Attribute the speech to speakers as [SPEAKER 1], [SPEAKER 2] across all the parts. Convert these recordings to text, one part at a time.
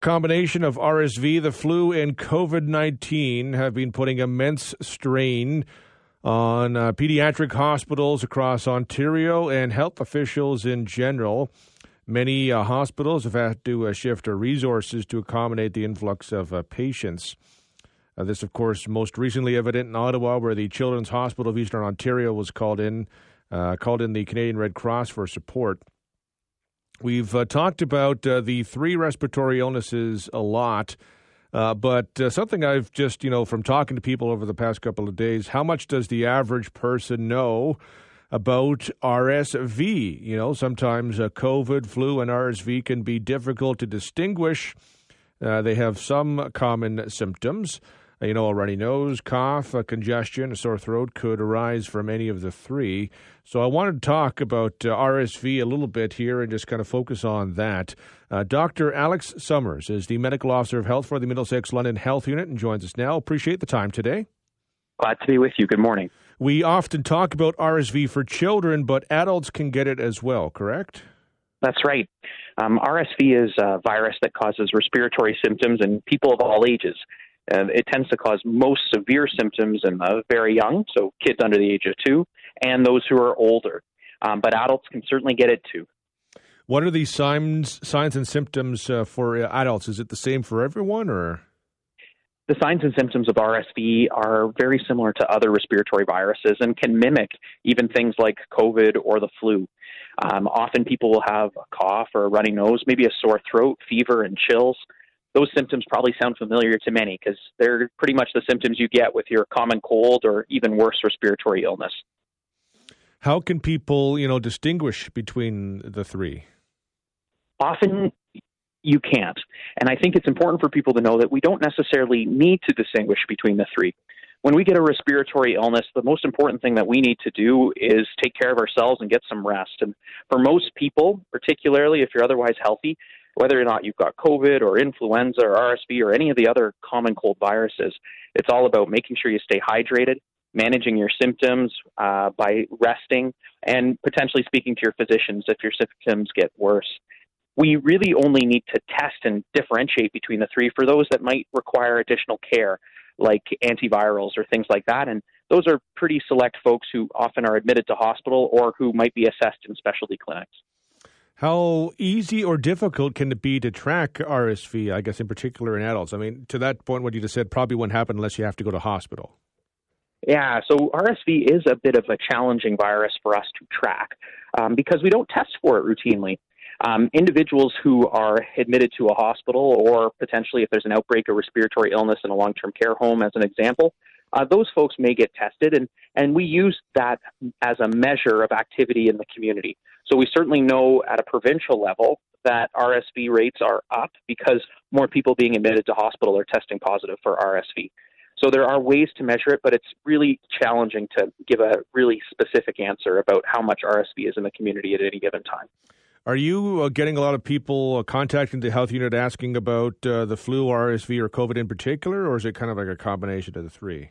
[SPEAKER 1] Combination of RSV, the flu, and COVID 19 have been putting immense strain on uh, pediatric hospitals across Ontario and health officials in general. Many uh, hospitals have had to uh, shift their resources to accommodate the influx of uh, patients. Uh, this, of course, most recently evident in Ottawa, where the Children's Hospital of Eastern Ontario was called in, uh, called in the Canadian Red Cross for support. We've uh, talked about uh, the three respiratory illnesses a lot, uh, but uh, something I've just, you know, from talking to people over the past couple of days, how much does the average person know about RSV? You know, sometimes uh, COVID, flu, and RSV can be difficult to distinguish. Uh, they have some common symptoms. Uh, you know, a runny nose, cough, a congestion, a sore throat could arise from any of the three. So I wanted to talk about uh, RSV a little bit here and just kind of focus on that. Uh, Dr. Alex Summers is the medical officer of health for the Middlesex London Health Unit and joins us now. Appreciate the time today.
[SPEAKER 2] Glad to be with you. Good morning.
[SPEAKER 1] We often talk about RSV for children, but adults can get it as well, correct?
[SPEAKER 2] That's right. Um, RSV is a virus that causes respiratory symptoms in people of all ages. And it tends to cause most severe symptoms in the very young, so kids under the age of two, and those who are older. Um, but adults can certainly get it too.
[SPEAKER 1] What are the signs, signs and symptoms uh, for adults? Is it the same for everyone, or?
[SPEAKER 2] The signs and symptoms of RSV are very similar to other respiratory viruses and can mimic even things like COVID or the flu. Um, often people will have a cough or a runny nose, maybe a sore throat, fever, and chills those symptoms probably sound familiar to many because they're pretty much the symptoms you get with your common cold or even worse respiratory illness.
[SPEAKER 1] How can people, you know, distinguish between the three?
[SPEAKER 2] Often you can't. And I think it's important for people to know that we don't necessarily need to distinguish between the three. When we get a respiratory illness, the most important thing that we need to do is take care of ourselves and get some rest. And for most people, particularly if you're otherwise healthy, whether or not you've got COVID or influenza or RSV or any of the other common cold viruses. It's all about making sure you stay hydrated, managing your symptoms uh, by resting, and potentially speaking to your physicians if your symptoms get worse. We really only need to test and differentiate between the three for those that might require additional care, like antivirals or things like that. And those are pretty select folks who often are admitted to hospital or who might be assessed in specialty clinics.
[SPEAKER 1] How easy or difficult can it be to track RSV, I guess, in particular in adults? I mean, to that point, what you just said probably wouldn't happen unless you have to go to hospital.
[SPEAKER 2] Yeah, so RSV is a bit of a challenging virus for us to track um, because we don't test for it routinely. Um, individuals who are admitted to a hospital, or potentially if there's an outbreak of respiratory illness in a long term care home, as an example, uh, those folks may get tested, and, and we use that as a measure of activity in the community. So we certainly know at a provincial level that RSV rates are up because more people being admitted to hospital are testing positive for RSV. So there are ways to measure it, but it's really challenging to give a really specific answer about how much RSV is in the community at any given time.
[SPEAKER 1] Are you uh, getting a lot of people uh, contacting the health unit asking about uh, the flu, RSV, or COVID in particular, or is it kind of like a combination of the three?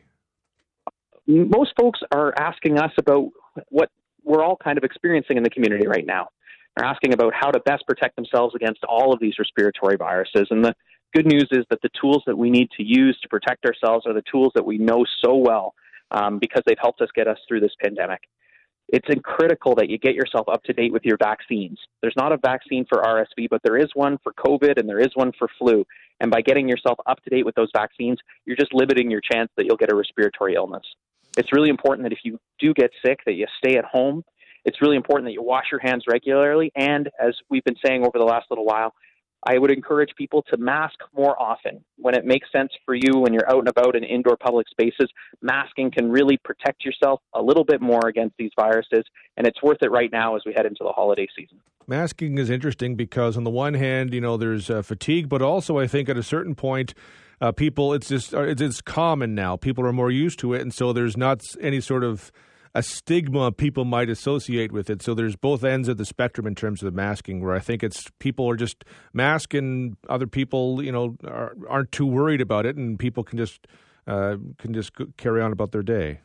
[SPEAKER 2] most folks are asking us about what we're all kind of experiencing in the community right now. They're asking about how to best protect themselves against all of these respiratory viruses. And the good news is that the tools that we need to use to protect ourselves are the tools that we know so well um, because they've helped us get us through this pandemic. It's critical that you get yourself up to date with your vaccines. There's not a vaccine for RSV, but there is one for COVID and there is one for flu. And by getting yourself up to date with those vaccines, you're just limiting your chance that you'll get a respiratory illness. It's really important that if you do get sick, that you stay at home. It's really important that you wash your hands regularly. And as we've been saying over the last little while, I would encourage people to mask more often when it makes sense for you when you're out and about in indoor public spaces. Masking can really protect yourself a little bit more against these viruses, and it's worth it right now as we head into the holiday season.
[SPEAKER 1] Masking is interesting because, on the one hand, you know, there's uh, fatigue, but also I think at a certain point, uh, people it's just uh, it's, it's common now. People are more used to it, and so there's not any sort of a stigma people might associate with it. So there's both ends of the spectrum in terms of the masking, where I think it's people are just masking, other people, you know, are, aren't too worried about it, and people can just uh, can just carry on about their day.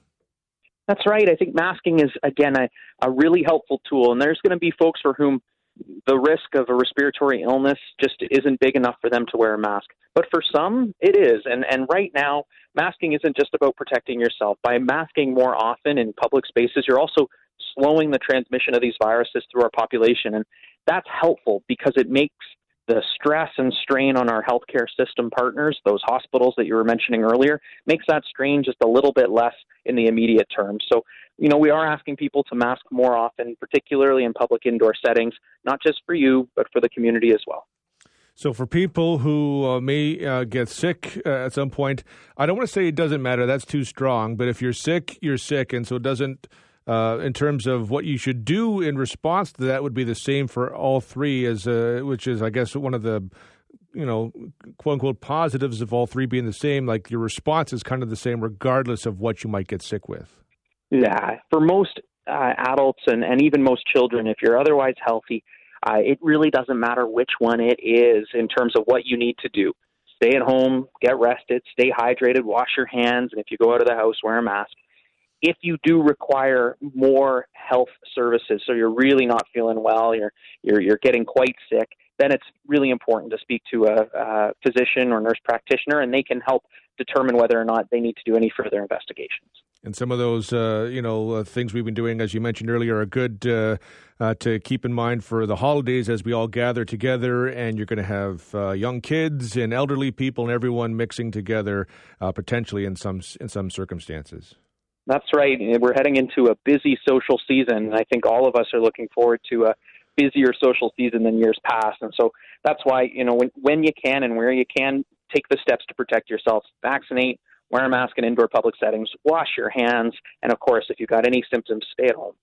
[SPEAKER 2] That's right. I think masking is again a, a really helpful tool, and there's going to be folks for whom the risk of a respiratory illness just isn't big enough for them to wear a mask. But for some, it is. And, and right now, masking isn't just about protecting yourself. By masking more often in public spaces, you're also slowing the transmission of these viruses through our population. And that's helpful because it makes the stress and strain on our healthcare system partners, those hospitals that you were mentioning earlier, makes that strain just a little bit less in the immediate term. So, you know, we are asking people to mask more often, particularly in public indoor settings, not just for you, but for the community as well.
[SPEAKER 1] So, for people who uh, may uh, get sick uh, at some point, I don't want to say it doesn't matter. That's too strong. But if you're sick, you're sick, and so it doesn't uh, in terms of what you should do in response to that would be the same for all three, as uh, which is, I guess, one of the you know, quote unquote positives of all three being the same. Like your response is kind of the same, regardless of what you might get sick with.
[SPEAKER 2] Yeah, for most uh, adults and, and even most children, if you're otherwise healthy, uh, it really doesn't matter which one it is in terms of what you need to do. Stay at home, get rested, stay hydrated, wash your hands, and if you go out of the house, wear a mask if you do require more health services, so you're really not feeling well, you're you're you're getting quite sick, then it's really important to speak to a, a physician or nurse practitioner, and they can help determine whether or not they need to do any further investigations.
[SPEAKER 1] And some of those, uh, you know, uh, things we've been doing, as you mentioned earlier, are good uh, uh to keep in mind for the holidays as we all gather together. And you're going to have uh, young kids and elderly people and everyone mixing together, uh, potentially in some in some circumstances.
[SPEAKER 2] That's right. We're heading into a busy social season, and I think all of us are looking forward to a busier social season than years past. And so that's why, you know, when, when you can and where you can, take the steps to protect yourself. Vaccinate, wear a mask in indoor public settings, wash your hands, and of course, if you've got any symptoms, stay at home.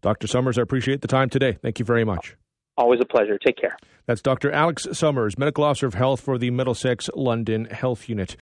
[SPEAKER 1] Dr. Summers, I appreciate the time today. Thank you very much.
[SPEAKER 2] Always a pleasure. Take care.
[SPEAKER 1] That's Dr. Alex Summers, Medical Officer of Health for the Middlesex London Health Unit.